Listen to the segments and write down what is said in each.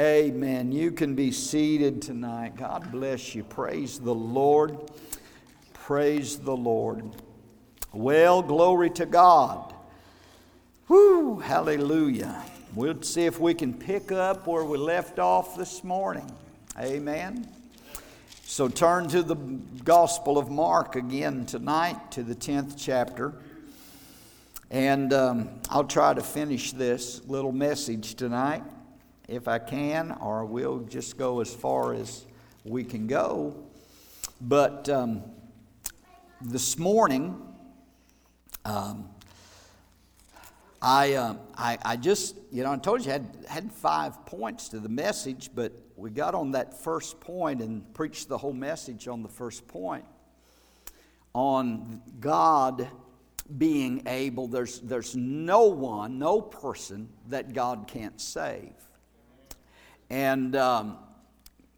Amen. You can be seated tonight. God bless you. Praise the Lord. Praise the Lord. Well, glory to God. Whoo, hallelujah. We'll see if we can pick up where we left off this morning. Amen. So turn to the Gospel of Mark again tonight, to the 10th chapter. And um, I'll try to finish this little message tonight if I can, or we'll just go as far as we can go. But um, this morning, um, I, uh, I, I, just, you know, I told you I had, had five points to the message, but we got on that first point and preached the whole message on the first point on God being able. There's, there's no one, no person that God can't save. And um,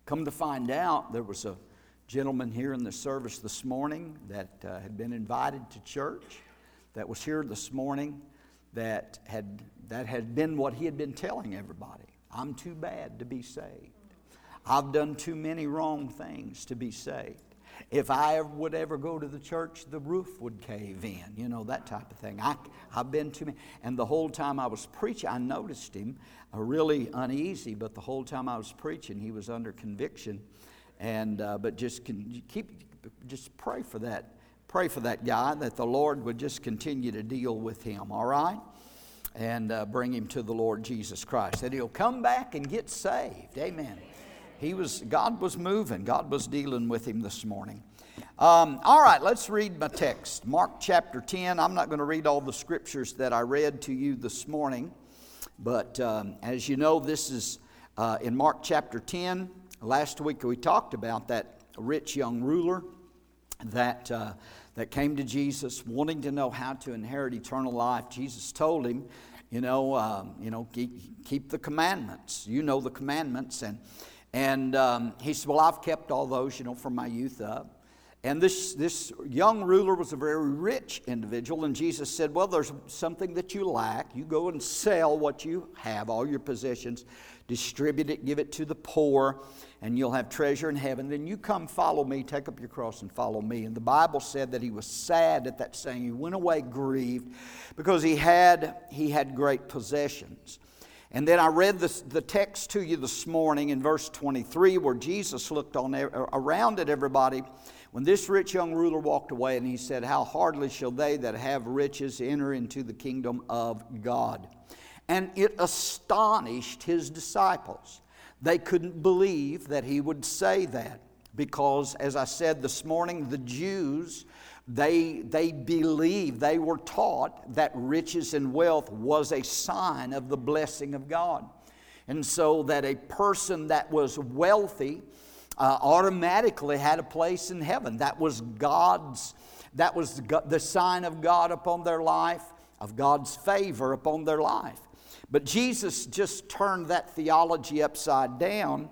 come to find out, there was a gentleman here in the service this morning that uh, had been invited to church, that was here this morning, that had, that had been what he had been telling everybody. I'm too bad to be saved. I've done too many wrong things to be saved. If I would ever go to the church, the roof would cave in, you know, that type of thing. I, I've been to me. And the whole time I was preaching, I noticed him uh, really uneasy, but the whole time I was preaching, he was under conviction. And, uh, but just can, keep, just pray for that. Pray for that guy that the Lord would just continue to deal with him, all right? And uh, bring him to the Lord Jesus Christ. That he'll come back and get saved. Amen he was god was moving. God was dealing with him this morning. Um, all right let's read my text. Mark chapter 10 i'm not going to read all the scriptures that i read to you this morning but um, as you know this is uh, in mark chapter 10 last week we talked about that rich young ruler that uh, that came to jesus wanting to know how to inherit eternal life. Jesus told him you know um, you know keep, keep the commandments. You know the commandments and and um, he said, Well, I've kept all those, you know, from my youth up. And this, this young ruler was a very rich individual, and Jesus said, Well, there's something that you lack. You go and sell what you have, all your possessions, distribute it, give it to the poor, and you'll have treasure in heaven. Then you come follow me, take up your cross and follow me. And the Bible said that he was sad at that saying. He went away grieved because he had, he had great possessions. And then I read the text to you this morning in verse 23 where Jesus looked on around at everybody when this rich young ruler walked away and he said, How hardly shall they that have riches enter into the kingdom of God? And it astonished his disciples. They couldn't believe that he would say that because, as I said this morning, the Jews they, they believed, they were taught that riches and wealth was a sign of the blessing of God. And so that a person that was wealthy uh, automatically had a place in heaven. That was God's, that was the sign of God upon their life, of God's favor upon their life. But Jesus just turned that theology upside down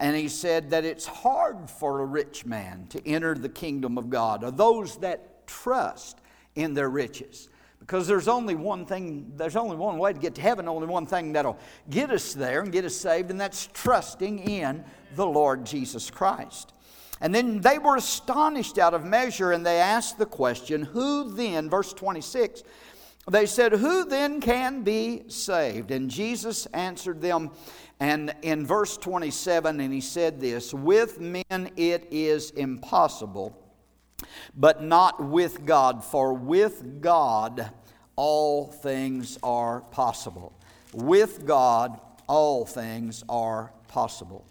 and he said that it's hard for a rich man to enter the kingdom of God, or those that trust in their riches. Because there's only one thing, there's only one way to get to heaven, only one thing that'll get us there and get us saved, and that's trusting in the Lord Jesus Christ. And then they were astonished out of measure, and they asked the question, Who then, verse 26, they said, Who then can be saved? And Jesus answered them, and in verse 27, and he said this With men it is impossible, but not with God, for with God all things are possible. With God all things are possible.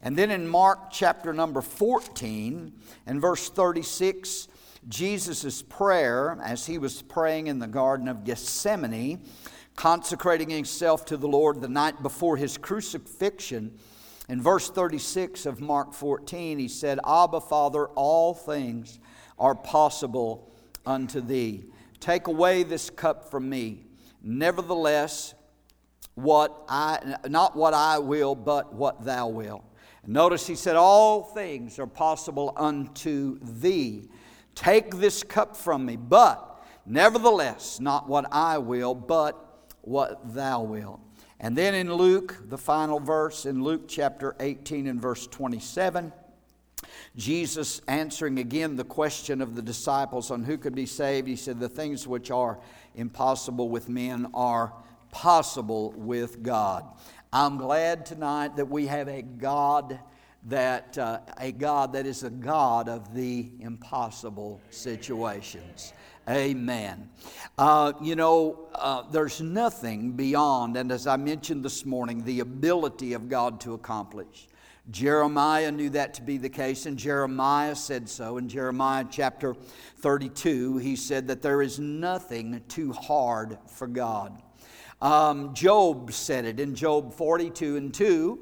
And then in Mark chapter number 14 and verse 36, Jesus' prayer as he was praying in the Garden of Gethsemane consecrating himself to the Lord the night before his crucifixion. In verse 36 of Mark 14, he said, Abba, Father, all things are possible unto thee. Take away this cup from me. Nevertheless, what I not what I will, but what thou will. Notice he said, All things are possible unto thee. Take this cup from me, but nevertheless, not what I will, but what thou wilt. And then in Luke, the final verse, in Luke chapter 18 and verse 27, Jesus answering again the question of the disciples on who could be saved, he said, The things which are impossible with men are possible with God. I'm glad tonight that we have a God that uh, a God that is a God of the impossible situations. Amen. Uh, you know, uh, there's nothing beyond, and as I mentioned this morning, the ability of God to accomplish. Jeremiah knew that to be the case, and Jeremiah said so. In Jeremiah chapter 32, he said that there is nothing too hard for God. Um, Job said it in Job 42 and 2.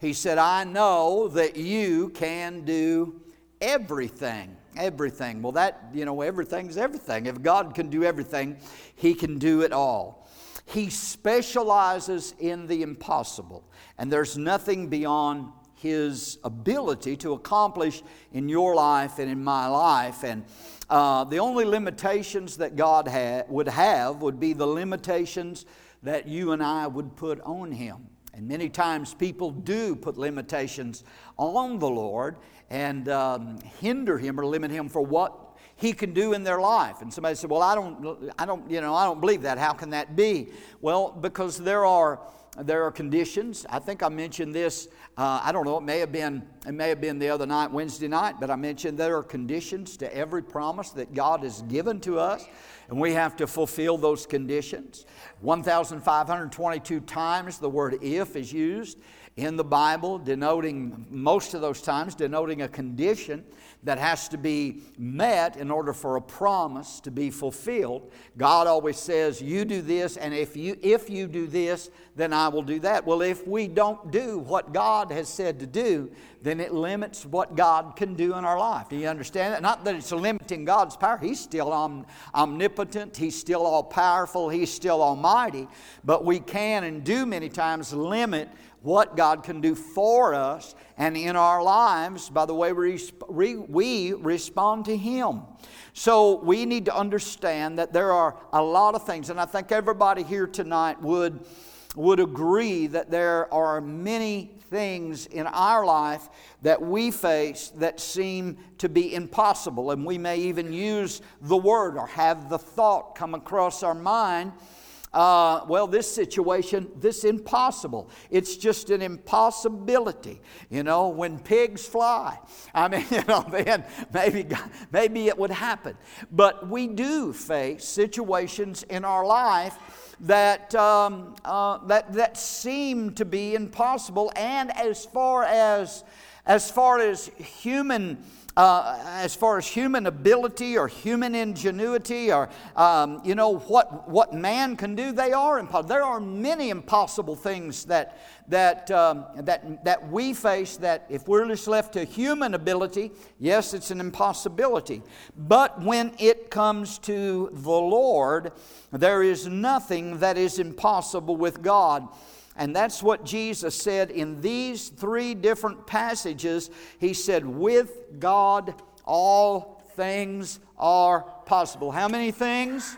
He said, I know that you can do everything. Everything. Well, that, you know, everything's everything. If God can do everything, He can do it all. He specializes in the impossible, and there's nothing beyond his ability to accomplish in your life and in my life. And uh, the only limitations that God ha- would have would be the limitations that you and I would put on him. And many times people do put limitations on the Lord and um, hinder him or limit him for what he can do in their life. And somebody said, "Well, I don't, I don't, you know, I don't believe that. How can that be?" Well, because there are there are conditions. I think I mentioned this. Uh, I don't know. It may have been. It may have been the other night, Wednesday night. But I mentioned there are conditions to every promise that God has given to us, and we have to fulfill those conditions. 1,522 times the word "if" is used in the Bible, denoting most of those times denoting a condition that has to be met in order for a promise to be fulfilled. God always says, "You do this, and if you if you do this, then I will do that." Well, if we don't do what God has said to do, then it limits what God can do in our life. Do you understand that? Not that it's limiting God's power. He's still om- omnipotent. He's still all powerful. He's still almighty. But we can and do many times limit what God can do for us and in our lives by the way we, we respond to Him. So we need to understand that there are a lot of things, and I think everybody here tonight would, would agree that there are many things in our life that we face that seem to be impossible. And we may even use the word or have the thought come across our mind uh, well, this situation, this impossible. It's just an impossibility. You know, when pigs fly, I mean, you know, then maybe, maybe it would happen. But we do face situations in our life that, um, uh, that, that seem to be impossible. And as far as, as, far as human uh, as far as human ability or human ingenuity or um, you know what, what man can do they are impossible there are many impossible things that, that, um, that, that we face that if we're just left to human ability yes it's an impossibility. But when it comes to the lord there is nothing that is impossible with god and that's what Jesus said in these three different passages. He said, With God, all things are possible. How many things?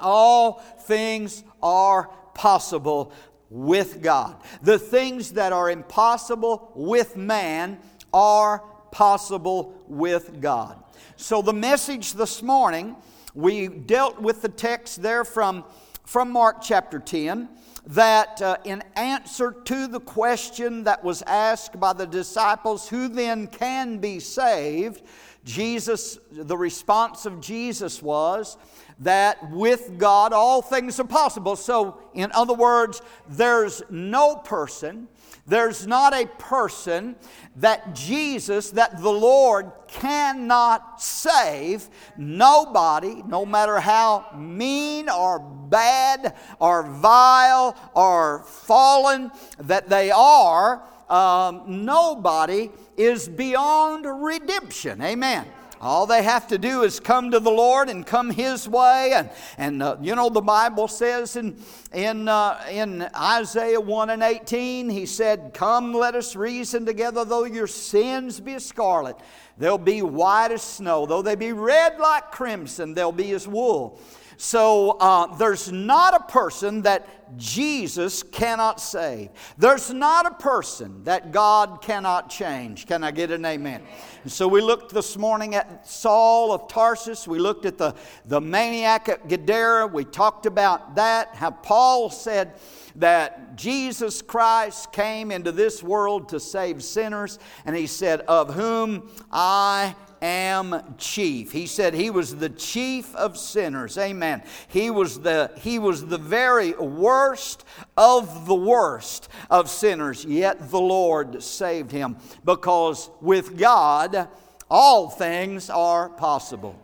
All things are possible with God. The things that are impossible with man are possible with God. So, the message this morning, we dealt with the text there from, from Mark chapter 10 that uh, in answer to the question that was asked by the disciples, who then can be saved? Jesus, the response of Jesus was that with God all things are possible. So, in other words, there's no person there's not a person that Jesus, that the Lord cannot save. Nobody, no matter how mean or bad or vile or fallen that they are, um, nobody is beyond redemption. Amen. All they have to do is come to the Lord and come His way. And, and uh, you know, the Bible says in, in, uh, in Isaiah 1 and 18, He said, Come, let us reason together, though your sins be scarlet. They'll be white as snow. Though they be red like crimson, they'll be as wool. So uh, there's not a person that Jesus cannot save. There's not a person that God cannot change. Can I get an amen? And so we looked this morning at Saul of Tarsus. We looked at the, the maniac at Gadara. We talked about that, how Paul said, that Jesus Christ came into this world to save sinners, and he said, Of whom I am chief. He said he was the chief of sinners. Amen. He was the, he was the very worst of the worst of sinners, yet the Lord saved him because with God, all things are possible.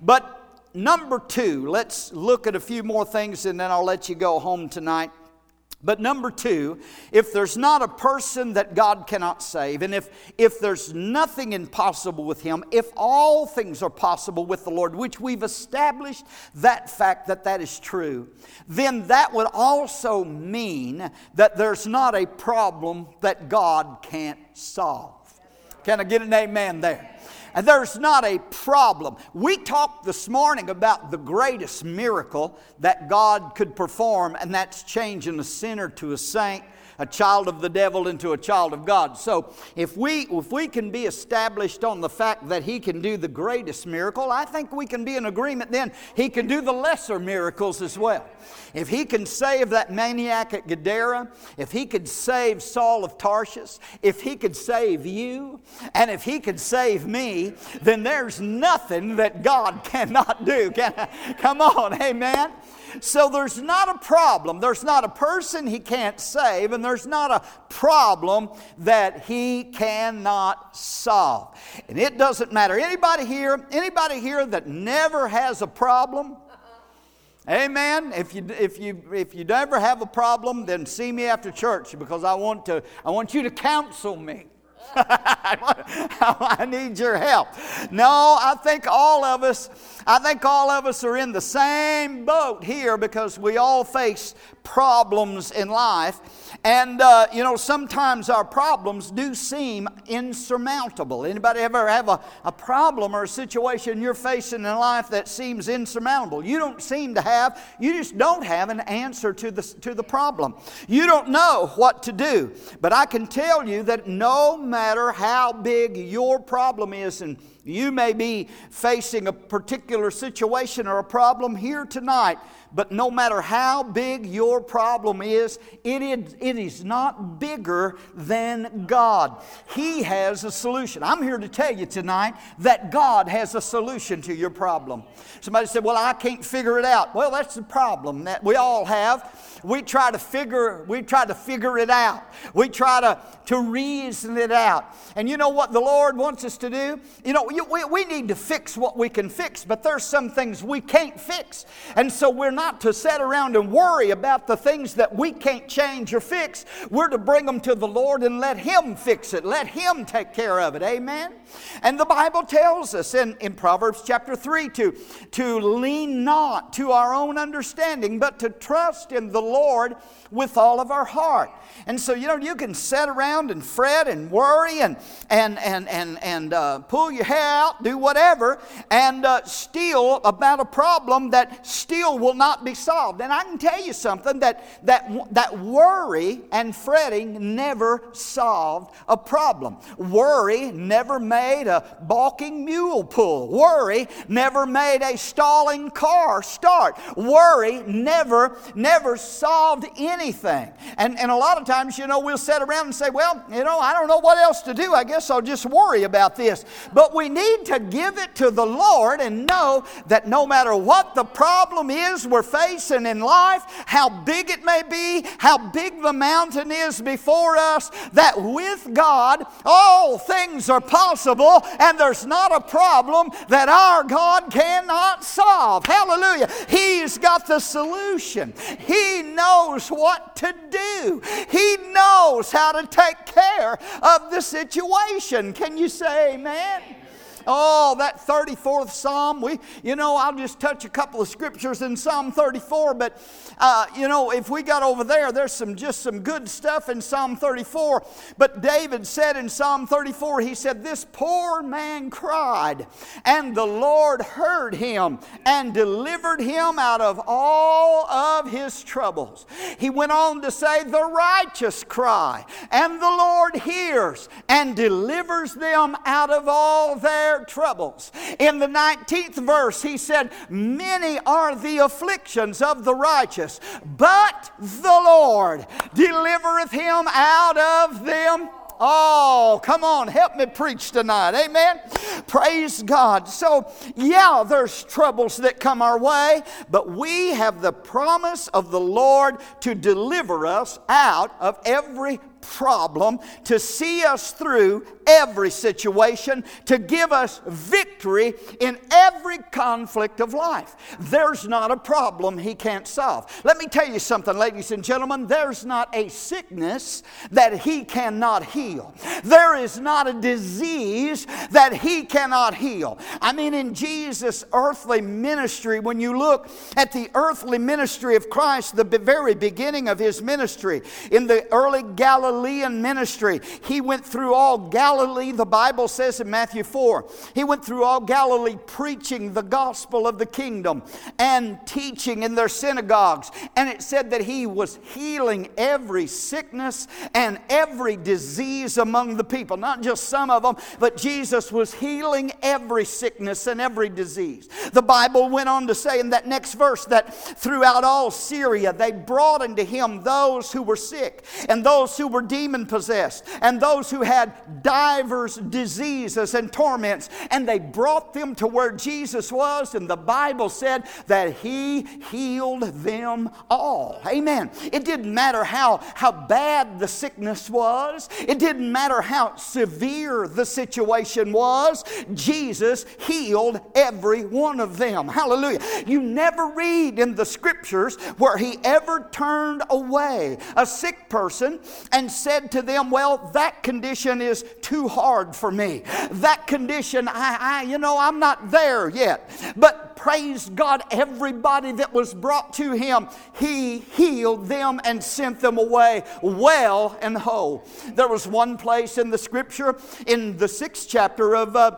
But number two, let's look at a few more things and then I'll let you go home tonight. But number two, if there's not a person that God cannot save, and if, if there's nothing impossible with Him, if all things are possible with the Lord, which we've established that fact that that is true, then that would also mean that there's not a problem that God can't solve. Can I get an amen there? And there's not a problem. We talked this morning about the greatest miracle that God could perform, and that's changing a sinner to a saint a child of the devil into a child of God. So if we if we can be established on the fact that he can do the greatest miracle, I think we can be in agreement then he can do the lesser miracles as well. If he can save that maniac at Gadara, if he could save Saul of Tarshish, if he could save you, and if he could save me, then there's nothing that God cannot do. Can I? Come on, amen. So there's not a problem. There's not a person he can't save, and there's not a problem that he cannot solve. And it doesn't matter. Anybody here, anybody here that never has a problem? Amen. If you if you if you never have a problem, then see me after church because I want to I want you to counsel me. I need your help. No, I think all of us, I think all of us are in the same boat here because we all face problems in life. And uh, you know, sometimes our problems do seem insurmountable. Anybody ever have a, a problem or a situation you're facing in life that seems insurmountable? You don't seem to have, you just don't have an answer to the, to the problem. You don't know what to do. But I can tell you that no matter how big your problem is, and you may be facing a particular situation or a problem here tonight, but no matter how big your problem is, it is, it is not bigger than God. He has a solution. I'm here to tell you tonight that God has a solution to your problem. Somebody said, Well, I can't figure it out. Well, that's the problem that we all have. We try to figure, we try to figure it out. We try to, to reason it out. And you know what the Lord wants us to do? You know, we, we need to fix what we can fix, but there's some things we can't fix. And so we're not to sit around and worry about the things that we can't change or fix. We're to bring them to the Lord and let Him fix it. Let Him take care of it. Amen? And the Bible tells us in, in Proverbs chapter 3 to, to lean not to our own understanding, but to trust in the Lord with all of our heart. And so, you know, you can sit around and fret and worry and, and, and, and, and uh, pull your hair out, do whatever, and uh, still about a problem that still will not be solved. And I can tell you something that, that, that worry and fretting never solved a problem. Worry never made a balking mule pull. Worry never made a stalling car start. Worry never, never solved anything. And, and a lot of times, you know, we'll sit around and say, well, you know, I don't know what else to do. I guess I'll just worry about this. But we need to give it to the Lord and know that no matter what the problem is we're facing in life, how big it may be, how big the mountain is before us, that with God, all things are possible and there's not a problem that our God cannot solve. Hallelujah. He's got the solution. He knows what to do. He knows how to take care of the situation. Can you say amen? Oh, that 34th Psalm. We, you know, I'll just touch a couple of scriptures in Psalm 34, but uh, you know, if we got over there, there's some just some good stuff in Psalm 34. But David said in Psalm 34, he said, This poor man cried, and the Lord heard him and delivered him out of all of his troubles. He went on to say, The righteous cry, and the Lord hears and delivers them out of all their troubles. In the 19th verse, he said, Many are the afflictions of the righteous, but the Lord delivereth him out of them Oh, come on, help me preach tonight. Amen. Praise God. So, yeah, there's troubles that come our way, but we have the promise of the Lord to deliver us out of every problem, to see us through every situation, to give us victory in every conflict of life. There's not a problem He can't solve. Let me tell you something, ladies and gentlemen. There's not a sickness that He cannot heal, there is not a disease that He cannot heal. I mean, in Jesus' earthly ministry, when you look at the earthly ministry of Christ, the very beginning of His ministry, in the early Galilean ministry, He went through all Galilee the Bible says in Matthew 4, he went through all Galilee preaching the gospel of the kingdom and teaching in their synagogues. And it said that he was healing every sickness and every disease among the people. Not just some of them, but Jesus was healing every sickness and every disease. The Bible went on to say in that next verse that throughout all Syria they brought unto him those who were sick and those who were demon possessed and those who had divers diseases and torments, and they brought them to where Jesus was, and the Bible said that He healed them all. Amen. It didn't matter how, how bad the sickness was, it didn't matter how severe the situation was, Jesus healed every one of them. Hallelujah. You never read in the scriptures where He ever turned away a sick person and said to them, Well, that condition is too hard for me. That condition, I, I, you know, I'm not there yet. But praise God, everybody that was brought to him, he healed them and sent them away well and whole. There was one place in the scripture, in the sixth chapter of. Uh,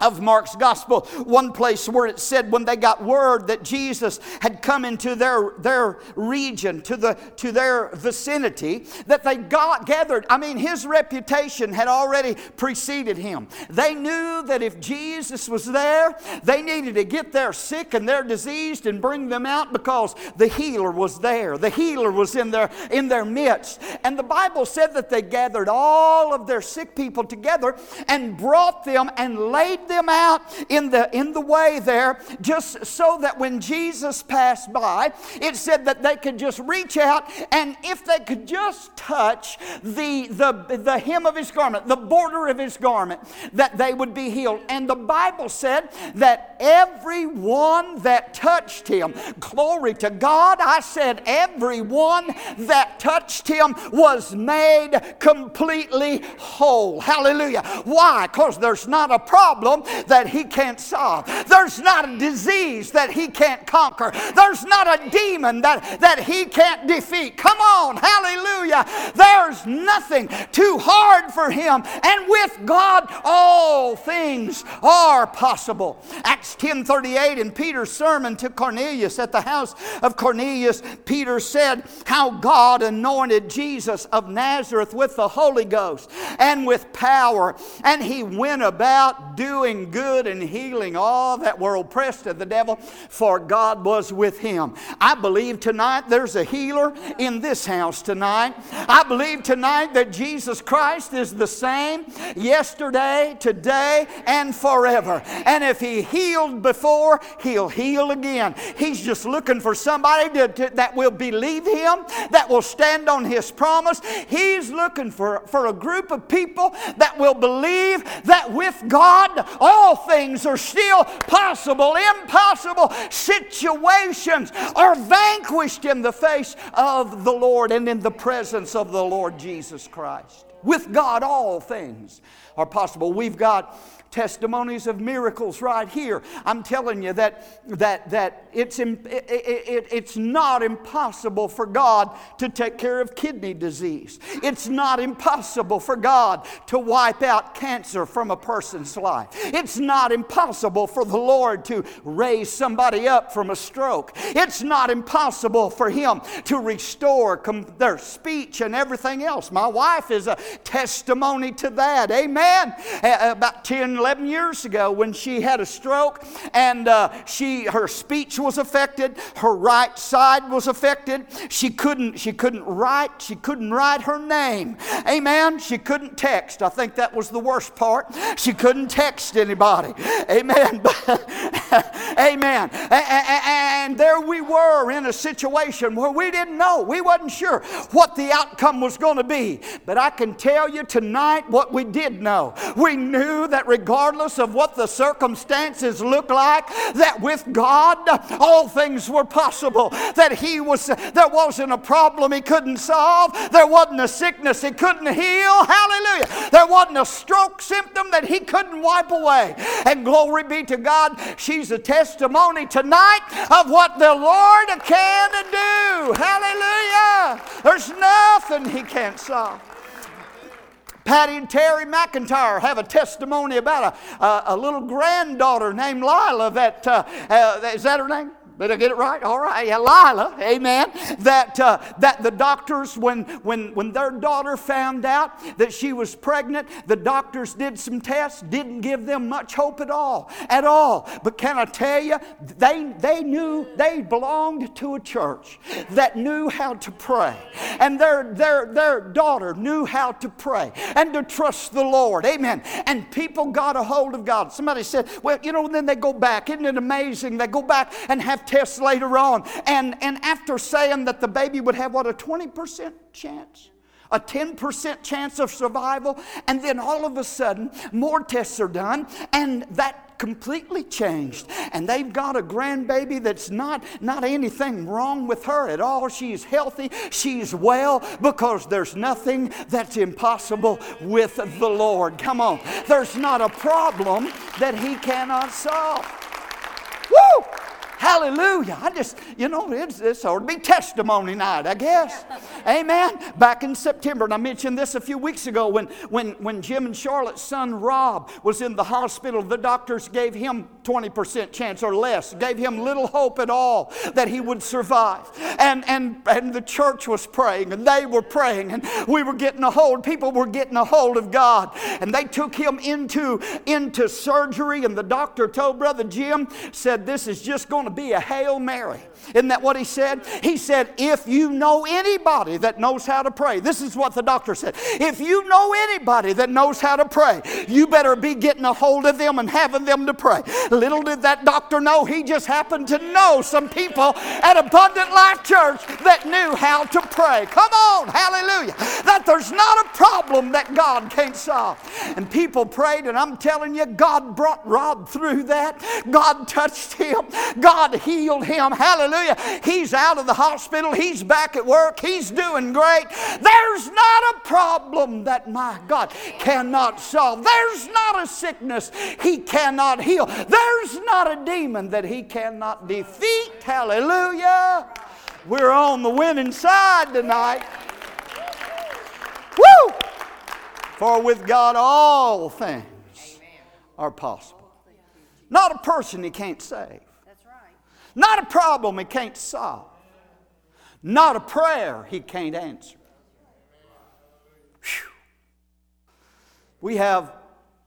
of Mark's gospel, one place where it said when they got word that Jesus had come into their, their region, to, the, to their vicinity, that they got gathered. I mean, his reputation had already preceded him. They knew that if Jesus was there, they needed to get their sick and their diseased and bring them out because the healer was there. The healer was in their, in their midst. And the Bible said that they gathered all of their sick people together and brought them and laid them out in the, in the way there just so that when Jesus passed by, it said that they could just reach out and if they could just touch the, the, the hem of his garment, the border of his garment, that they would be healed. And the Bible said that everyone that touched him, glory to God, I said everyone that touched him was made completely whole. Hallelujah. Why? Because there's not a problem that he can't solve. There's not a disease that he can't conquer. There's not a demon that, that he can't defeat. Come on, hallelujah. There's nothing too hard for him. And with God, all things are possible. Acts 10:38 in Peter's sermon to Cornelius at the house of Cornelius, Peter said how God anointed Jesus of Nazareth with the Holy Ghost and with power, and he went about doing doing good and healing all that were oppressed of the devil, for God was with him. I believe tonight there's a healer in this house tonight. I believe tonight that Jesus Christ is the same yesterday, today, and forever. And if he healed before, he'll heal again. He's just looking for somebody to, to, that will believe him, that will stand on his promise. He's looking for, for a group of people that will believe that with God, all things are still possible. Impossible situations are vanquished in the face of the Lord and in the presence of the Lord Jesus Christ. With God, all things are possible. We've got testimonies of miracles right here. I'm telling you that, that, that it's, it, it, it's not impossible for God to take care of kidney disease. It's not impossible for God to wipe out cancer from a person's life. It's not impossible for the Lord to raise somebody up from a stroke. It's not impossible for Him to restore com- their speech and everything else. My wife is a testimony to that. Amen. About 10, 11 years ago when she had a stroke and uh, she, her speech was affected, her right side was affected. She couldn't, she couldn't write, she couldn't write her name. Amen. She couldn't text. I think that was the worst part. She couldn't text anybody. Amen. Amen. And there we were in a situation where we didn't know. We wasn't sure what the outcome was going to be. But I can tell you tonight what we did know. We knew that regardless of what the circumstances look like, that with God all things were possible. That He was there wasn't a problem He couldn't solve. There wasn't a sickness He couldn't heal. Hallelujah. There wasn't a stroke symptom that He couldn't wipe away. And glory be to God, she's a testimony tonight of what the Lord can do. Hallelujah. There's nothing He can't solve. Patty and Terry McIntyre have a testimony about a, a, a little granddaughter named Lila that, uh, uh, is that her name? Did I get it right? All right. Yeah, Lila, amen. That, uh, that the doctors, when, when, when their daughter found out that she was pregnant, the doctors did some tests, didn't give them much hope at all, at all. But can I tell you, they, they knew they belonged to a church that knew how to pray. And their, their, their daughter knew how to pray and to trust the Lord. Amen. And people got a hold of God. Somebody said, well, you know, then they go back. Isn't it amazing? They go back and have tests later on. And, and after saying that the baby would have, what, a 20% chance? a 10% chance of survival, and then all of a sudden, more tests are done, and that completely changed. And they've got a grandbaby that's not, not anything wrong with her at all. She's healthy, she's well, because there's nothing that's impossible with the Lord. Come on, there's not a problem that He cannot solve. Hallelujah. I just, you know, it's, it's ought to be testimony night, I guess. Amen. Back in September, and I mentioned this a few weeks ago when, when, when Jim and Charlotte's son Rob was in the hospital, the doctors gave him 20% chance or less, gave him little hope at all that he would survive. And, and, and the church was praying, and they were praying, and we were getting a hold, people were getting a hold of God. And they took him into, into surgery, and the doctor told Brother Jim, said, This is just going to be a Hail Mary. Isn't that what he said? He said, If you know anybody that knows how to pray, this is what the doctor said. If you know anybody that knows how to pray, you better be getting a hold of them and having them to pray. Little did that doctor know, he just happened to know some people at Abundant Life Church that knew how to pray. Come on, hallelujah. That there's not a problem that God can't solve. And people prayed, and I'm telling you, God brought Rob through that. God touched him. God healed him. Hallelujah. He's out of the hospital. He's back at work. He's doing great. There's not a problem that my God cannot solve. There's not a sickness he cannot heal. There's not a demon that he cannot defeat. Hallelujah. We're on the winning side tonight. Woo! For with God all things are possible. Not a person he can't save. Not a problem he can't solve. Not a prayer he can't answer. We have,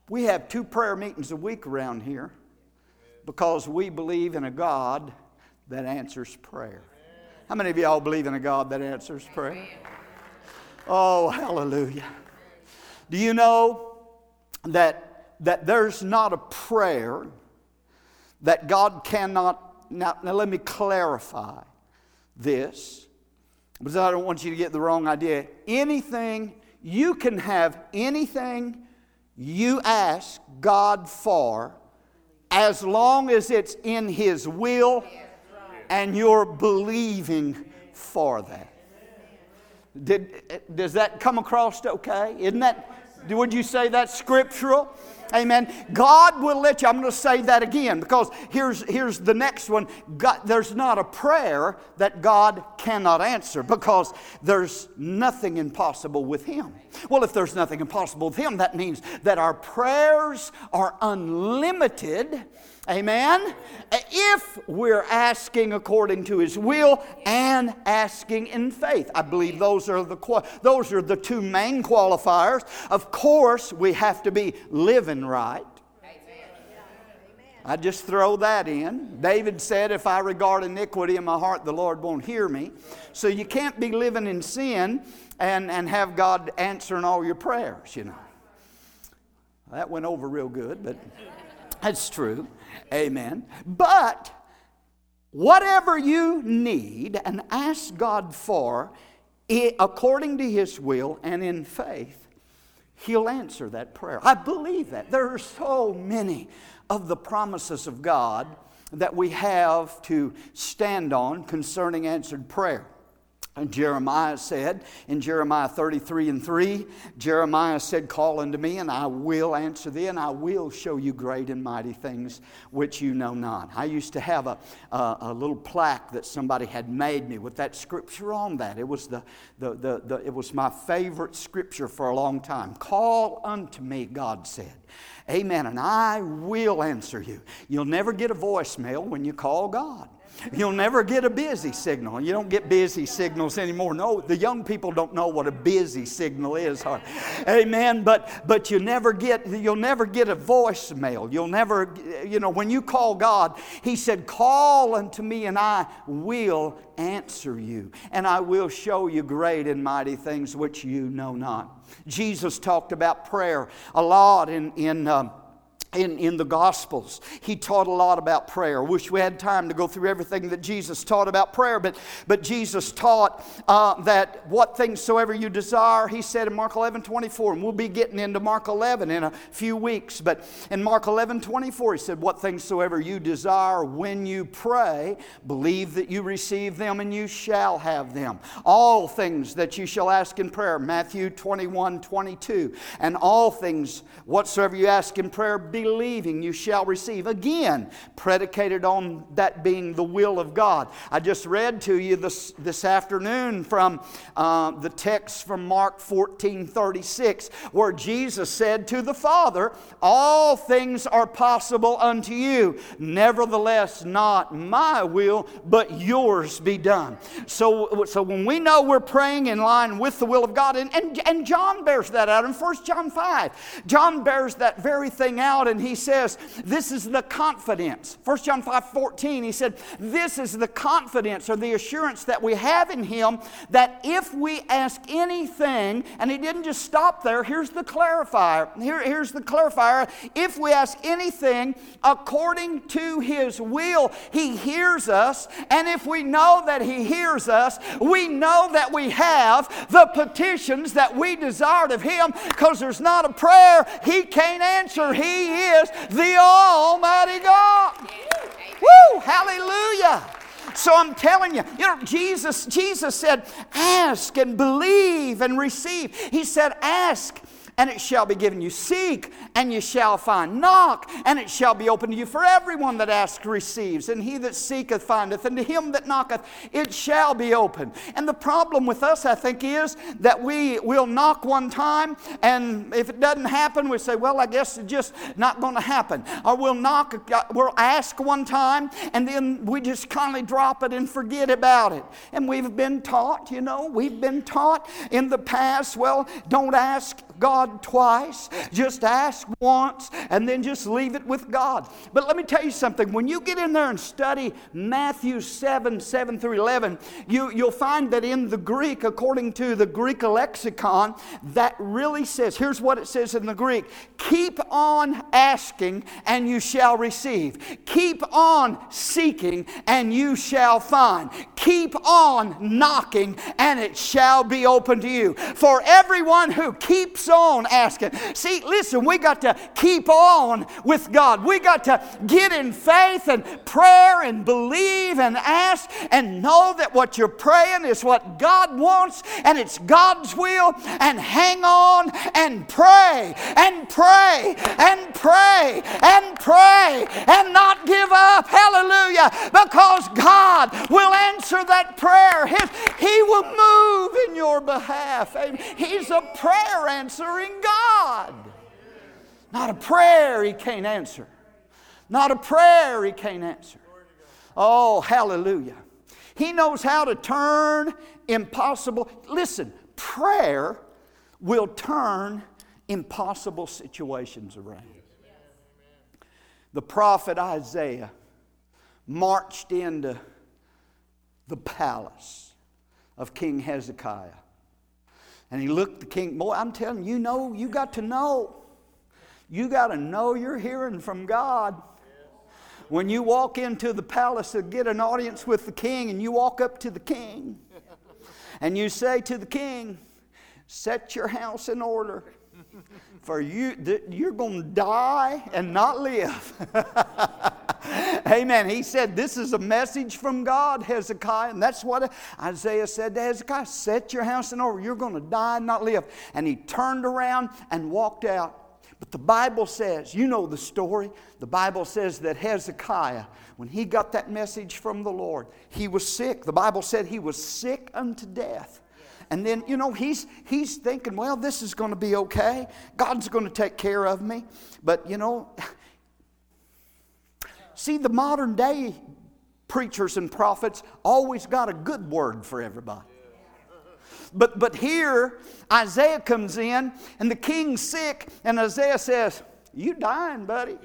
we have two prayer meetings a week around here because we believe in a God that answers prayer. How many of y'all believe in a God that answers prayer? Oh, hallelujah. Do you know that, that there's not a prayer that God cannot now, now let me clarify this because I don't want you to get the wrong idea. Anything, you can have anything you ask God for as long as it's in His will and you're believing for that. Did, does that come across okay? Isn't that, would you say that's scriptural? Amen. God will let you. I'm going to say that again because here's, here's the next one. God, there's not a prayer that God cannot answer because there's nothing impossible with Him. Well, if there's nothing impossible with Him, that means that our prayers are unlimited Amen? If we're asking according to His will and asking in faith. I believe those are the, those are the two main qualifiers. Of course, we have to be living right. I just throw that in. David said, If I regard iniquity in my heart, the Lord won't hear me. So you can't be living in sin and, and have God answering all your prayers, you know. That went over real good, but that's true. Amen. But whatever you need and ask God for, according to His will and in faith, He'll answer that prayer. I believe that. There are so many of the promises of God that we have to stand on concerning answered prayer. And Jeremiah said in Jeremiah 33 and 3, Jeremiah said, Call unto me, and I will answer thee, and I will show you great and mighty things which you know not. I used to have a, a, a little plaque that somebody had made me with that scripture on that. It was, the, the, the, the, it was my favorite scripture for a long time. Call unto me, God said. Amen. And I will answer you. You'll never get a voicemail when you call God. You'll never get a busy signal. You don't get busy signals anymore. No, the young people don't know what a busy signal is. Amen. But but you never get you'll never get a voicemail. You'll never you know when you call God, He said, "Call unto me, and I will answer you, and I will show you great and mighty things which you know not." Jesus talked about prayer a lot in in. Um, in, in the Gospels. He taught a lot about prayer. Wish we had time to go through everything that Jesus taught about prayer, but, but Jesus taught uh, that what things soever you desire, he said in Mark 11 24, and we'll be getting into Mark 11 in a few weeks, but in Mark 11 24, he said, What things soever you desire when you pray, believe that you receive them and you shall have them. All things that you shall ask in prayer, Matthew 21 22, and all things whatsoever you ask in prayer, be believing you shall receive. Again, predicated on that being the will of God. I just read to you this, this afternoon from uh, the text from Mark 14 36, where Jesus said to the Father, All things are possible unto you. Nevertheless, not my will, but yours be done. So, so when we know we're praying in line with the will of God, and, and, and John bears that out in 1 John 5, John bears that very thing out and he says, This is the confidence. 1 John 5 14, he said, This is the confidence or the assurance that we have in him that if we ask anything, and he didn't just stop there, here's the clarifier. Here, here's the clarifier. If we ask anything according to his will, he hears us. And if we know that he hears us, we know that we have the petitions that we desired of him because there's not a prayer he can't answer. He is the Almighty God. Woo! Hallelujah. So I'm telling you, you know, Jesus, Jesus said, ask and believe and receive. He said, ask and it shall be given you. Seek, and you shall find. Knock, and it shall be opened to you. For everyone that asks receives, and he that seeketh findeth, and to him that knocketh it shall be opened. And the problem with us, I think, is that we will knock one time, and if it doesn't happen, we say, well, I guess it's just not going to happen. Or we'll knock, we'll ask one time, and then we just kindly drop it and forget about it. And we've been taught, you know, we've been taught in the past, well, don't ask God twice. Just ask once and then just leave it with God. But let me tell you something. When you get in there and study Matthew 7 7 through 11, you, you'll find that in the Greek, according to the Greek lexicon, that really says here's what it says in the Greek keep on asking and you shall receive. Keep on seeking and you shall find. Keep on knocking and it shall be open to you. For everyone who keeps on on asking. See, listen, we got to keep on with God. We got to get in faith and prayer and believe and ask and know that what you're praying is what God wants and it's God's will and hang on and pray and pray and pray and pray and not give up. Hallelujah. Because God will answer that prayer. He will move in your behalf. He's a prayer answering God. Not a prayer he can't answer. Not a prayer he can't answer. Oh, hallelujah. He knows how to turn impossible. Listen, prayer will turn impossible situations around. The prophet Isaiah marched into the palace of King Hezekiah. And he looked the king, boy, I'm telling you, you know, you got to know. You got to know you're hearing from God. When you walk into the palace to get an audience with the king, and you walk up to the king, and you say to the king, Set your house in order, for you, you're going to die and not live. Amen. He said, This is a message from God, Hezekiah. And that's what Isaiah said to Hezekiah Set your house in order. You're going to die and not live. And he turned around and walked out. But the Bible says, you know the story. The Bible says that Hezekiah, when he got that message from the Lord, he was sick. The Bible said he was sick unto death. And then, you know, he's, he's thinking, well, this is going to be okay. God's going to take care of me. But, you know, See, the modern day preachers and prophets always got a good word for everybody. But, but here, Isaiah comes in, and the king's sick, and Isaiah says, You dying, buddy.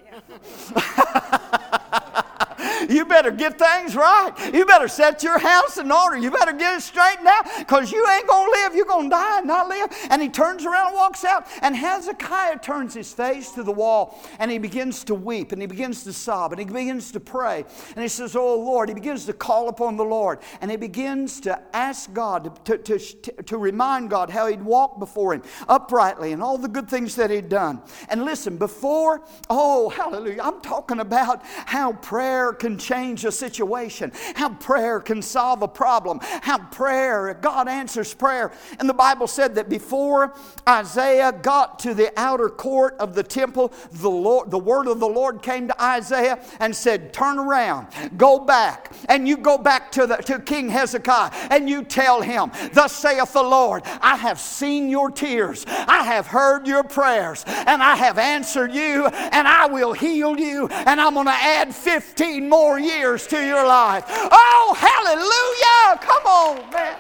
You better get things right. You better set your house in order. You better get it straightened out because you ain't going to live. You're going to die and not live. And he turns around and walks out. And Hezekiah turns his face to the wall and he begins to weep and he begins to sob and he begins to pray. And he says, Oh Lord, he begins to call upon the Lord and he begins to ask God to, to, to, to remind God how he'd walked before him uprightly and all the good things that he'd done. And listen, before, oh, hallelujah, I'm talking about how prayer can change a situation, how prayer can solve a problem, how prayer, God answers prayer. And the Bible said that before Isaiah got to the outer court of the temple, the, Lord, the word of the Lord came to Isaiah and said, Turn around, go back, and you go back to, the, to King Hezekiah and you tell him, Thus saith the Lord, I have seen your tears, I have heard your prayers, and I have answered you, and I will heal you, and I'm going to add 15 more more years to your life. Oh, hallelujah! Come on, man.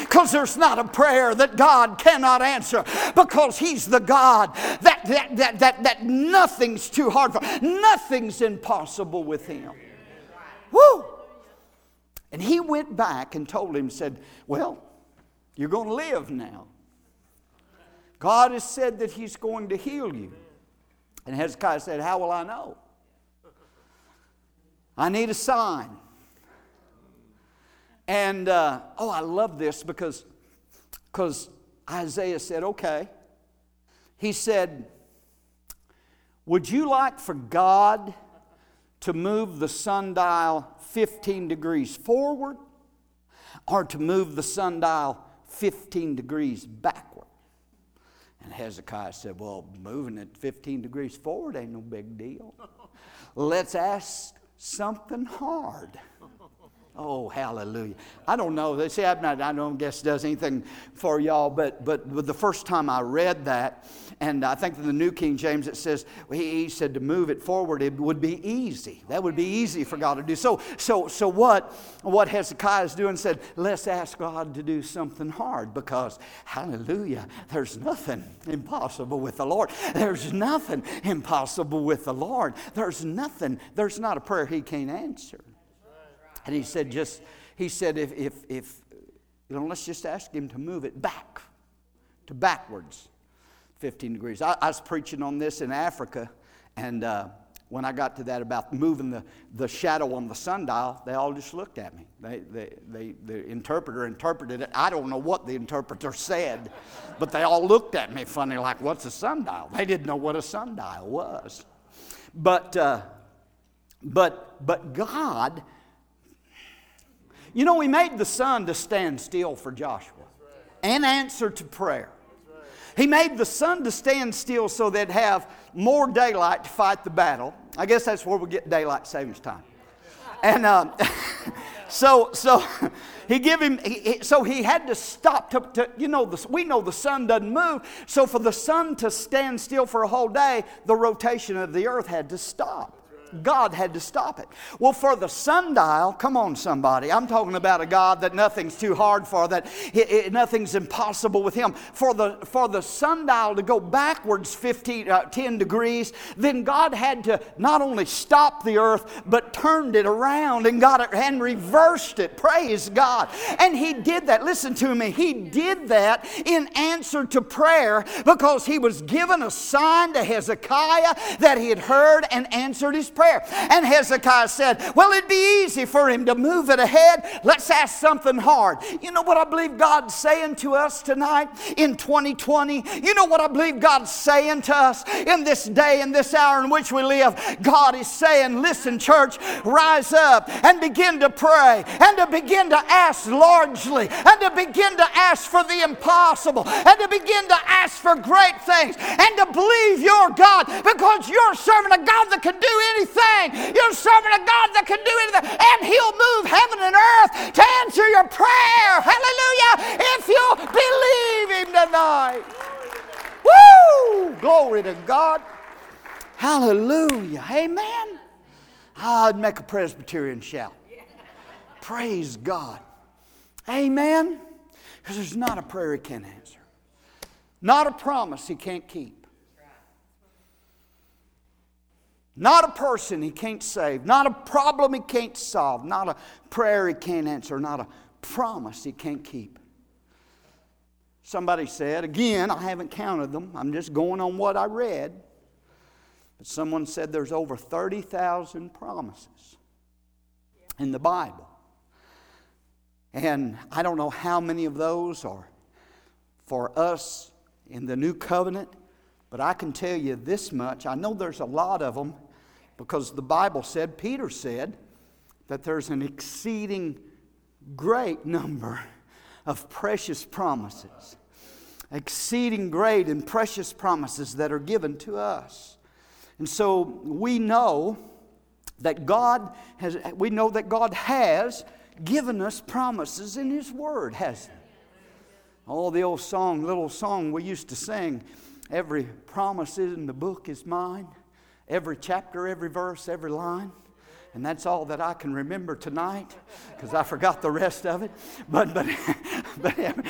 Because there's not a prayer that God cannot answer. Because He's the God that, that, that, that, that nothing's too hard for. Nothing's impossible with Him. Woo! And he went back and told him, said, Well, you're going to live now. God has said that He's going to heal you. And Hezekiah said, How will I know? I need a sign. And uh, oh, I love this because because Isaiah said, okay. He said, Would you like for God to move the sundial 15 degrees forward or to move the sundial 15 degrees backward? And Hezekiah said, Well, moving it 15 degrees forward ain't no big deal. Let's ask something hard. Oh, hallelujah. I don't know. They not, I don't guess does anything for y'all, but, but the first time I read that, and I think in the New King James it says, he, said to move it forward, it would be easy. That would be easy for God to do. So, so, so what, what Hezekiah is doing said, let's ask God to do something hard because, hallelujah, there's nothing impossible with the Lord. There's nothing impossible with the Lord. There's nothing, there's not a prayer he can't answer. And he said, just, he said, if, if, if, you know, let's just ask him to move it back, to backwards, 15 degrees. I, I was preaching on this in Africa, and uh, when I got to that about moving the, the shadow on the sundial, they all just looked at me. They, they, they, the interpreter interpreted it. I don't know what the interpreter said, but they all looked at me funny, like, what's a sundial? They didn't know what a sundial was. But, uh, but, but God, you know, He made the sun to stand still for Joshua and answer to prayer. He made the sun to stand still so they'd have more daylight to fight the battle. I guess that's where we get daylight savings time. And um, so, so he give him. He, so he had to stop to, to you know. The, we know the sun doesn't move. So for the sun to stand still for a whole day, the rotation of the earth had to stop. God had to stop it. Well, for the sundial, come on, somebody. I'm talking about a God that nothing's too hard for, that it, it, nothing's impossible with Him. For the, for the sundial to go backwards 15, uh, 10 degrees, then God had to not only stop the earth, but turned it around and got it and reversed it. Praise God. And He did that. Listen to me. He did that in answer to prayer because He was given a sign to Hezekiah that He had heard and answered His prayer. And Hezekiah said, Well, it'd be easy for him to move it ahead. Let's ask something hard. You know what I believe God's saying to us tonight in 2020? You know what I believe God's saying to us in this day, in this hour in which we live? God is saying, Listen, church, rise up and begin to pray and to begin to ask largely and to begin to ask for the impossible and to begin to ask for great things and to believe your God because you're serving a God that can do anything anything. You're serving a God that can do anything, and He'll move heaven and earth to answer your prayer. Hallelujah. If you believe Him tonight. Woo! Glory to God. Hallelujah. Amen. I'd make a Presbyterian shout. Praise God. Amen. Because there's not a prayer He can't answer, not a promise He can't keep. Not a person he can't save, not a problem he can't solve, not a prayer he can't answer, not a promise he can't keep. Somebody said, again, I haven't counted them, I'm just going on what I read. But someone said there's over 30,000 promises in the Bible. And I don't know how many of those are for us in the new covenant, but I can tell you this much. I know there's a lot of them because the Bible said, Peter said, that there's an exceeding great number of precious promises. Exceeding great and precious promises that are given to us. And so we know that God has, we know that God has given us promises in His Word, hasn't He? Oh, the old song, little song we used to sing, every promise in the book is mine every chapter, every verse, every line. And that's all that I can remember tonight because I forgot the rest of it. But, but, but, every,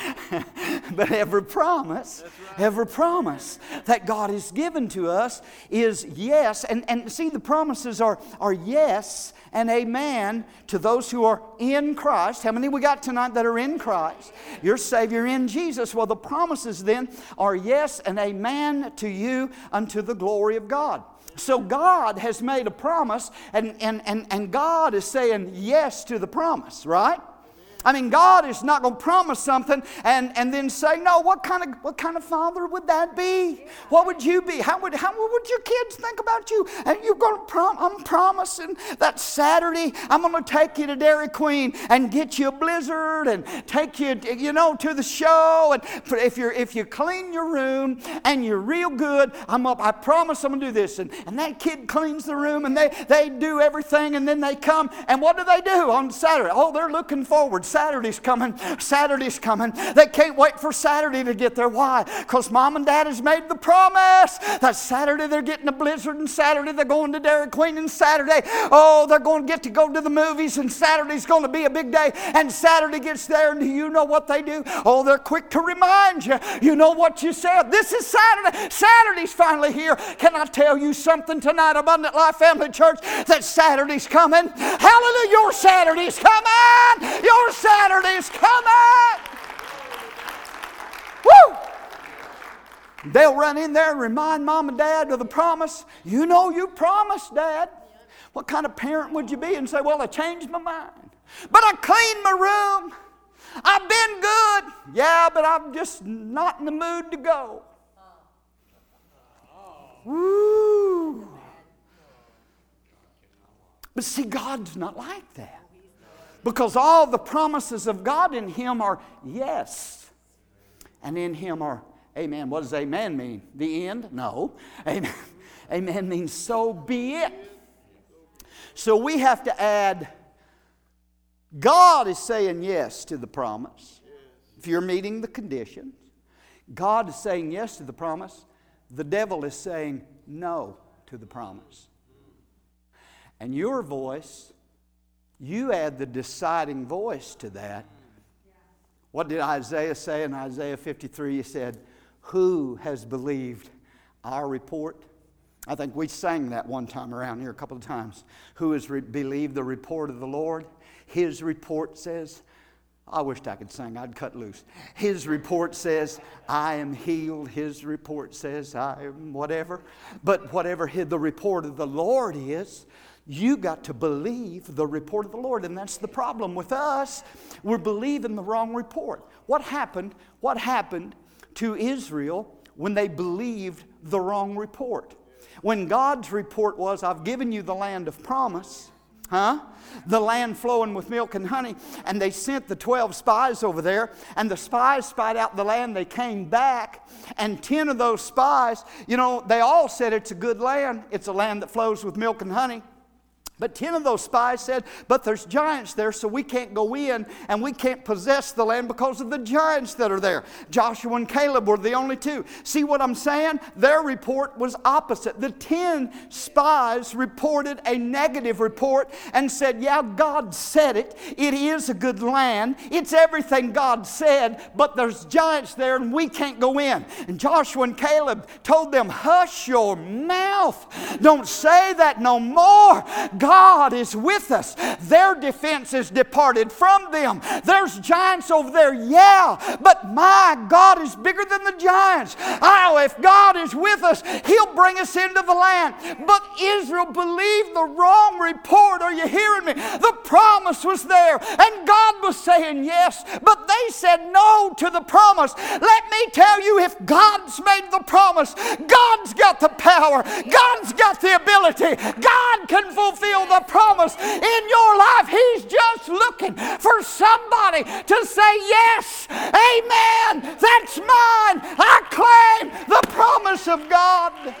but every promise, right. every promise that God has given to us is yes. And, and see, the promises are, are yes and amen to those who are in Christ. How many we got tonight that are in Christ? Your Savior in Jesus. Well, the promises then are yes and amen to you unto the glory of God. So God has made a promise, and, and, and, and God is saying yes to the promise, right? I mean, God is not going to promise something and, and then say, no, what kind, of, what kind of father would that be? What would you be? How would, how would your kids think about you? And you're going to prom- I'm promising that Saturday I'm going to take you to Dairy Queen and get you a blizzard and take you, you know, to the show. And if, you're, if you clean your room and you're real good, I'm up, I promise I'm going to do this. And, and that kid cleans the room and they, they do everything and then they come. And what do they do on Saturday? Oh, they're looking forward. Saturday's coming. Saturday's coming. They can't wait for Saturday to get there. Why? Because mom and dad has made the promise that Saturday they're getting a blizzard and Saturday they're going to Dairy Queen and Saturday, oh, they're going to get to go to the movies and Saturday's going to be a big day. And Saturday gets there and do you know what they do? Oh, they're quick to remind you. You know what you said. This is Saturday. Saturday's finally here. Can I tell you something tonight, Abundant Life Family Church, that Saturday's coming? Hallelujah. Your Saturday's coming. Your Saturday's Saturday's coming. Woo! They'll run in there and remind mom and dad of the promise. You know you promised, Dad. What kind of parent would you be and say, Well, I changed my mind, but I cleaned my room. I've been good. Yeah, but I'm just not in the mood to go. Woo. But see, God's not like that. Because all the promises of God in Him are yes. And in Him are amen. What does amen mean? The end? No. Amen. Amen means so be it. So we have to add God is saying yes to the promise. If you're meeting the conditions, God is saying yes to the promise. The devil is saying no to the promise. And your voice, you add the deciding voice to that. What did Isaiah say in Isaiah 53? He said, Who has believed our report? I think we sang that one time around here a couple of times. Who has re- believed the report of the Lord? His report says, I wished I could sing, I'd cut loose. His report says, I am healed. His report says, I am whatever. But whatever the report of the Lord is, you got to believe the report of the Lord. And that's the problem with us. We're believing the wrong report. What happened? What happened to Israel when they believed the wrong report? When God's report was, I've given you the land of promise Huh? The land flowing with milk and honey. And they sent the 12 spies over there, and the spies spied out the land. They came back, and 10 of those spies, you know, they all said it's a good land. It's a land that flows with milk and honey. But 10 of those spies said, But there's giants there, so we can't go in and we can't possess the land because of the giants that are there. Joshua and Caleb were the only two. See what I'm saying? Their report was opposite. The 10 spies reported a negative report and said, Yeah, God said it. It is a good land. It's everything God said, but there's giants there and we can't go in. And Joshua and Caleb told them, Hush your mouth. Don't say that no more. God is with us. Their defense is departed from them. There's giants over there, yeah, but my God is bigger than the giants. Oh, if God is with us, He'll bring us into the land. But Israel believed the wrong report. Are you hearing me? The promise was there, and God was saying yes, but they said no to the promise. Let me tell you, if God's made the promise, God's got the power, God's got the ability, God can fulfill fulfill the promise in your life. He's just looking for somebody to say, Yes, amen, that's mine. I claim the promise of God.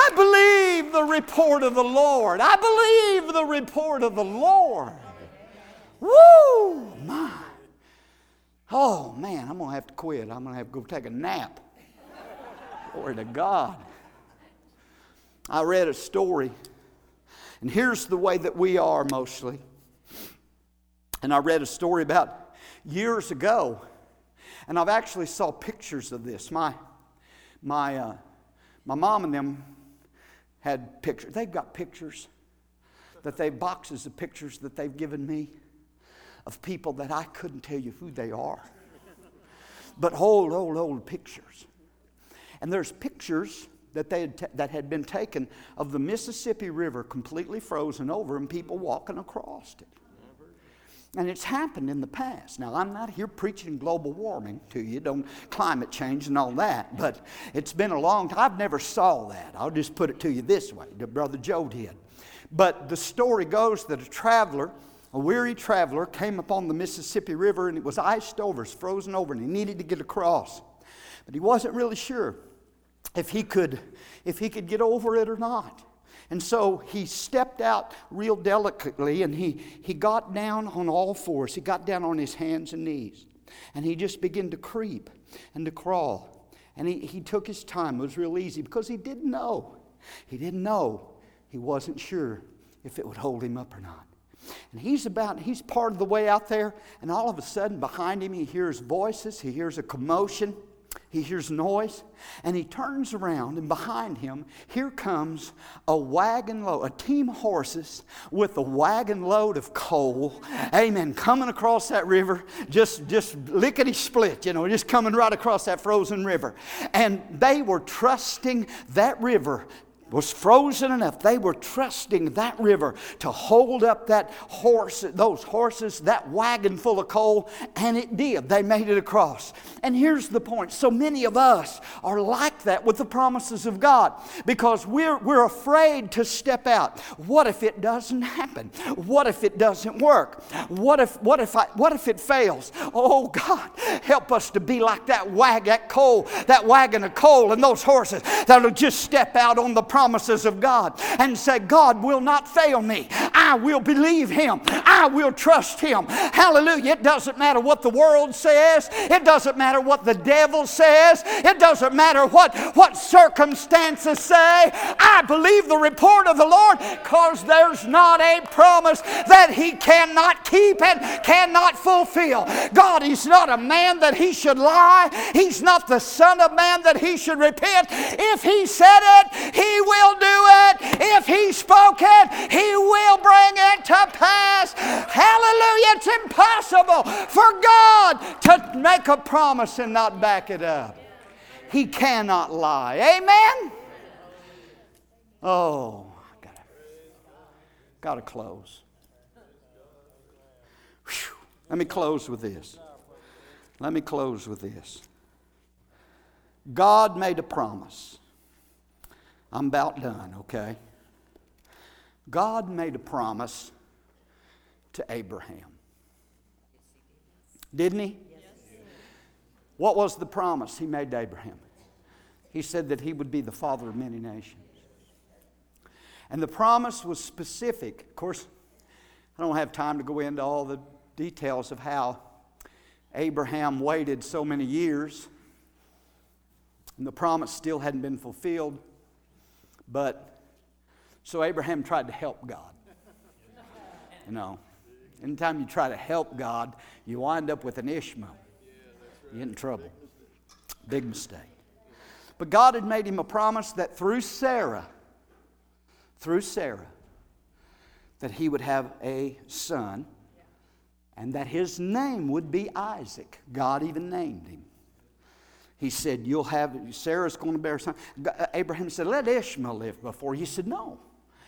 I believe the report of the Lord. I believe the report of the Lord. Woo, my. Oh, man, I'm going to have to quit. I'm going to have to go take a nap. Glory to God. I read a story and here's the way that we are mostly. And I read a story about years ago, and I've actually saw pictures of this. My, my, uh, my mom and them had pictures. They've got pictures that they boxes of pictures that they've given me of people that I couldn't tell you who they are. But old, old, old pictures. And there's pictures that, they had that had been taken of the Mississippi River completely frozen over and people walking across it. And it's happened in the past. Now, I'm not here preaching global warming to you, don't climate change and all that, but it's been a long time. I've never saw that. I'll just put it to you this way. Brother Joe did. But the story goes that a traveler, a weary traveler, came upon the Mississippi River and it was iced over, it's frozen over, and he needed to get across. But he wasn't really sure if he could if he could get over it or not. And so he stepped out real delicately and he, he got down on all fours. He got down on his hands and knees. And he just began to creep and to crawl. And he, he took his time. It was real easy because he didn't know. He didn't know. He wasn't sure if it would hold him up or not. And he's about, he's part of the way out there, and all of a sudden behind him he hears voices, he hears a commotion. He hears noise and he turns around, and behind him, here comes a wagon load, a team of horses with a wagon load of coal. Amen. Coming across that river, just, just lickety split, you know, just coming right across that frozen river. And they were trusting that river was frozen enough. They were trusting that river to hold up that horse, those horses, that wagon full of coal, and it did. They made it across. And here's the point so many of us are like that with the promises of God because we're, we're afraid to step out. What if it doesn't happen? What if it doesn't work? What if, what if, I, what if it fails? Oh, God, help us to be like that wagon, that coal, that wagon of coal, and those horses that'll just step out on the promises of God and say, God will not fail me. I will believe Him. I will trust Him. Hallelujah. It doesn't matter what the world says, it doesn't matter what the devil says, it doesn't matter what, what circumstances say. I believe the report of the Lord because there's not a promise that He cannot keep and cannot fulfill. God is not a man that He should lie, He's not the Son of Man that He should repent. If He said it, He will do it. If He spoke it, He will bring it to pass. Hallelujah. It's impossible for God to make a promise and not back it up. He cannot lie. Amen? Oh, gotta, gotta close. Whew. Let me close with this. Let me close with this. God made a promise. I'm about done, okay? God made a promise to Abraham. Didn't he? Yes. What was the promise he made to Abraham? He said that he would be the father of many nations. And the promise was specific. Of course, I don't have time to go into all the details of how Abraham waited so many years and the promise still hadn't been fulfilled. But so Abraham tried to help God. You know, anytime you try to help God, you wind up with an Ishmael. You get in trouble. Big mistake. But God had made him a promise that through Sarah, through Sarah, that he would have a son and that his name would be Isaac. God even named him. He said, You'll have, Sarah's going to bear a son. Uh, Abraham said, Let Ishmael live before you. He said, No.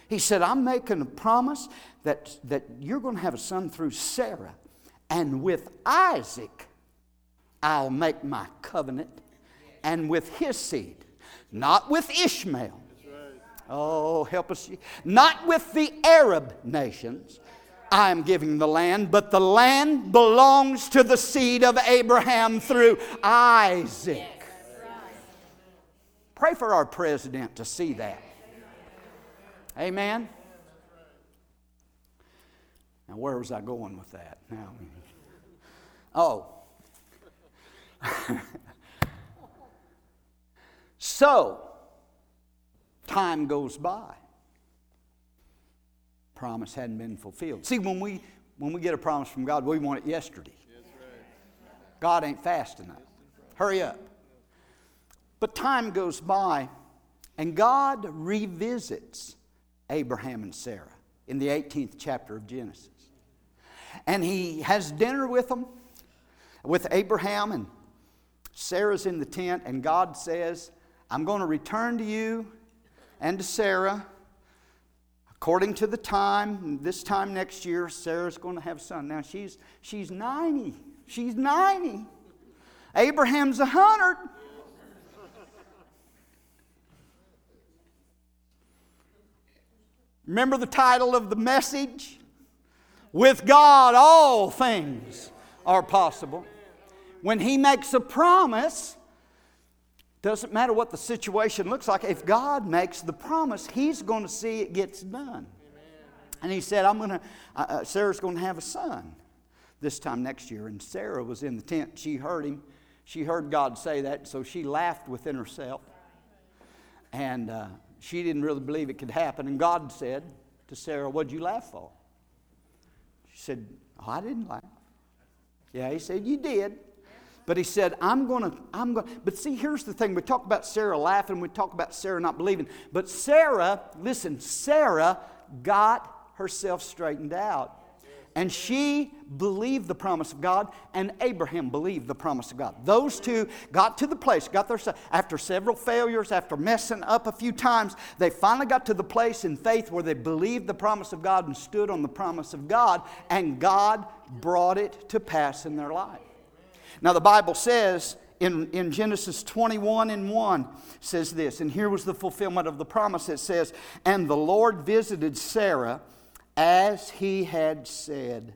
He said, I'm making a promise that, that you're going to have a son through Sarah. And with Isaac, I'll make my covenant, and with his seed, not with Ishmael. Oh, help us. Not with the Arab nations. I am giving the land, but the land belongs to the seed of Abraham through Isaac. Pray for our president to see that. Amen. Now, where was I going with that? Now, oh, so, time goes by. Promise hadn't been fulfilled. See, when we when we get a promise from God, we want it yesterday. God ain't fast enough. Hurry up. But time goes by, and God revisits Abraham and Sarah in the 18th chapter of Genesis. And he has dinner with them, with Abraham and Sarah's in the tent, and God says, I'm going to return to you and to Sarah according to the time. This time next year, Sarah's going to have a son. Now, she's, she's 90. She's 90. Abraham's 100. Remember the title of the message? With God, all things are possible when He makes a promise, doesn't matter what the situation looks like, if God makes the promise, He's going to see it gets done. And He said, I'm going to, uh, uh, Sarah's going to have a son this time next year. And Sarah was in the tent. She heard him. She heard God say that, so she laughed within herself. And uh, she didn't really believe it could happen. And God said to Sarah, What'd you laugh for? She said, oh, I didn't laugh. Yeah, he said, You did. But he said, I'm going to, I'm going to. But see, here's the thing. We talk about Sarah laughing, we talk about Sarah not believing. But Sarah, listen, Sarah got herself straightened out. And she believed the promise of God, and Abraham believed the promise of God. Those two got to the place, got there after several failures, after messing up a few times, they finally got to the place in faith where they believed the promise of God and stood on the promise of God, and God brought it to pass in their life. Now the Bible says in, in Genesis 21 and 1 says this, and here was the fulfillment of the promise. It says, And the Lord visited Sarah as he had said.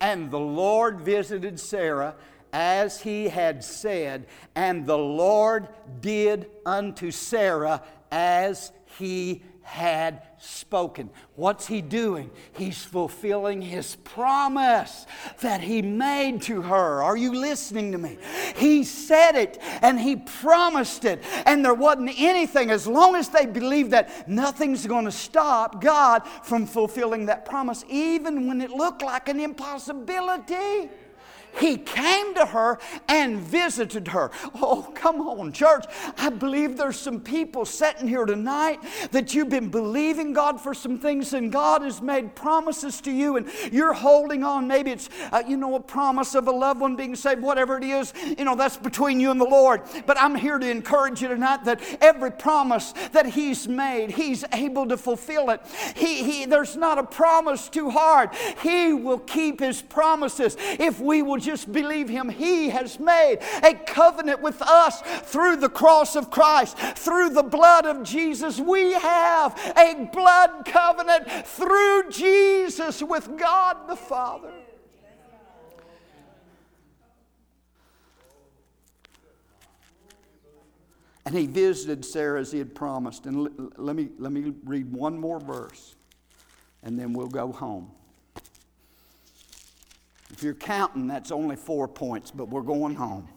And the Lord visited Sarah as he had said, and the Lord did unto Sarah as he had spoken. What's he doing? He's fulfilling his promise that he made to her. Are you listening to me? He said it and he promised it, and there wasn't anything, as long as they believed that, nothing's going to stop God from fulfilling that promise, even when it looked like an impossibility. He came to her and visited her. Oh, come on, church. I believe there's some people sitting here tonight that you've been believing God for some things and God has made promises to you and you're holding on. Maybe it's, uh, you know, a promise of a loved one being saved, whatever it is. You know, that's between you and the Lord. But I'm here to encourage you tonight that every promise that He's made, He's able to fulfill it. He, he, there's not a promise too hard. He will keep His promises if we will just believe Him. He has made a covenant with us through the cross of Christ, through the blood of Jesus. We have a blood covenant through Jesus with God the Father. And he visited Sarah as he had promised. And let, me, let me read one more verse, and then we'll go home. If you're counting, that's only four points, but we're going home.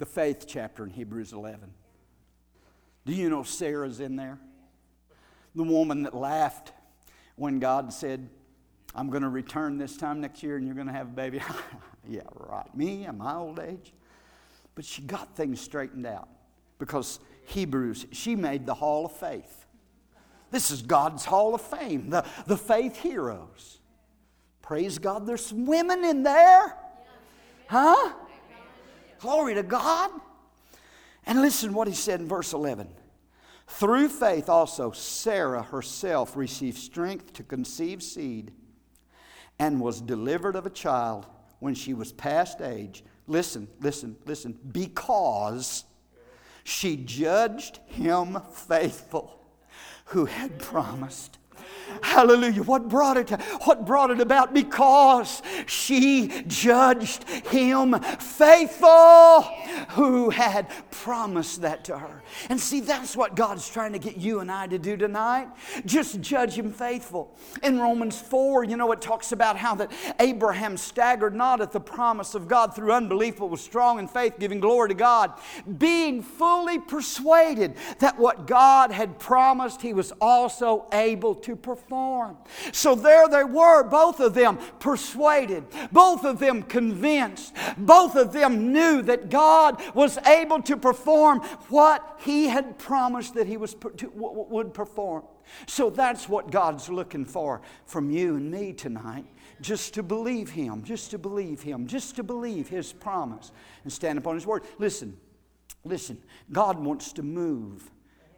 the faith chapter in Hebrews 11. Do you know Sarah's in there? The woman that laughed when God said, I'm going to return this time next year and you're going to have a baby. yeah, right. Me at my old age. But she got things straightened out because Hebrews, she made the hall of faith. This is God's Hall of Fame, the, the faith heroes. Praise God, there's some women in there. Huh? Glory to God. And listen what he said in verse 11. Through faith also, Sarah herself received strength to conceive seed and was delivered of a child when she was past age. Listen, listen, listen. Because she judged him faithful who had promised. Hallelujah. What brought it what brought it about? Because she judged him faithful who had promised that to her. And see, that's what God's trying to get you and I to do tonight. Just judge him faithful. In Romans 4, you know, it talks about how that Abraham staggered not at the promise of God through unbelief, but was strong in faith, giving glory to God, being fully persuaded that what God had promised, he was also able to perform. So there they were, both of them persuaded, both of them convinced, both of them knew that God was able to perform what he had promised that he was, to, would perform. So that's what God's looking for from you and me tonight. Just to believe him, just to believe him, just to believe his promise and stand upon his word. Listen, listen, God wants to move.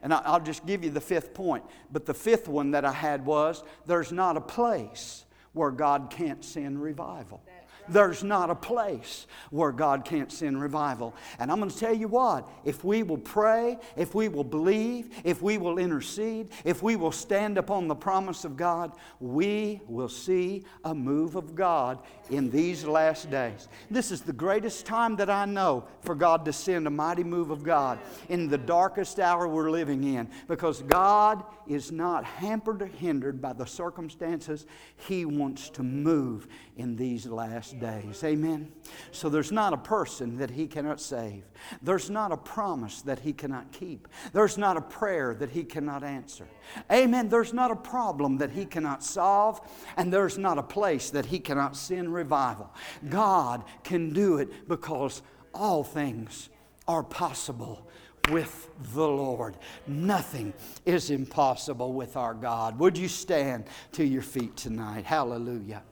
And I'll just give you the fifth point. But the fifth one that I had was there's not a place where God can't send revival. There's not a place where God can't send revival. And I'm going to tell you what, if we will pray, if we will believe, if we will intercede, if we will stand upon the promise of God, we will see a move of God in these last days. This is the greatest time that I know for God to send a mighty move of God in the darkest hour we're living in because God is not hampered or hindered by the circumstances. He wants to move in these last last days. Amen. So there's not a person that he cannot save. There's not a promise that he cannot keep. There's not a prayer that he cannot answer. Amen. There's not a problem that he cannot solve, and there's not a place that he cannot send revival. God can do it because all things are possible with the Lord. Nothing is impossible with our God. Would you stand to your feet tonight? Hallelujah.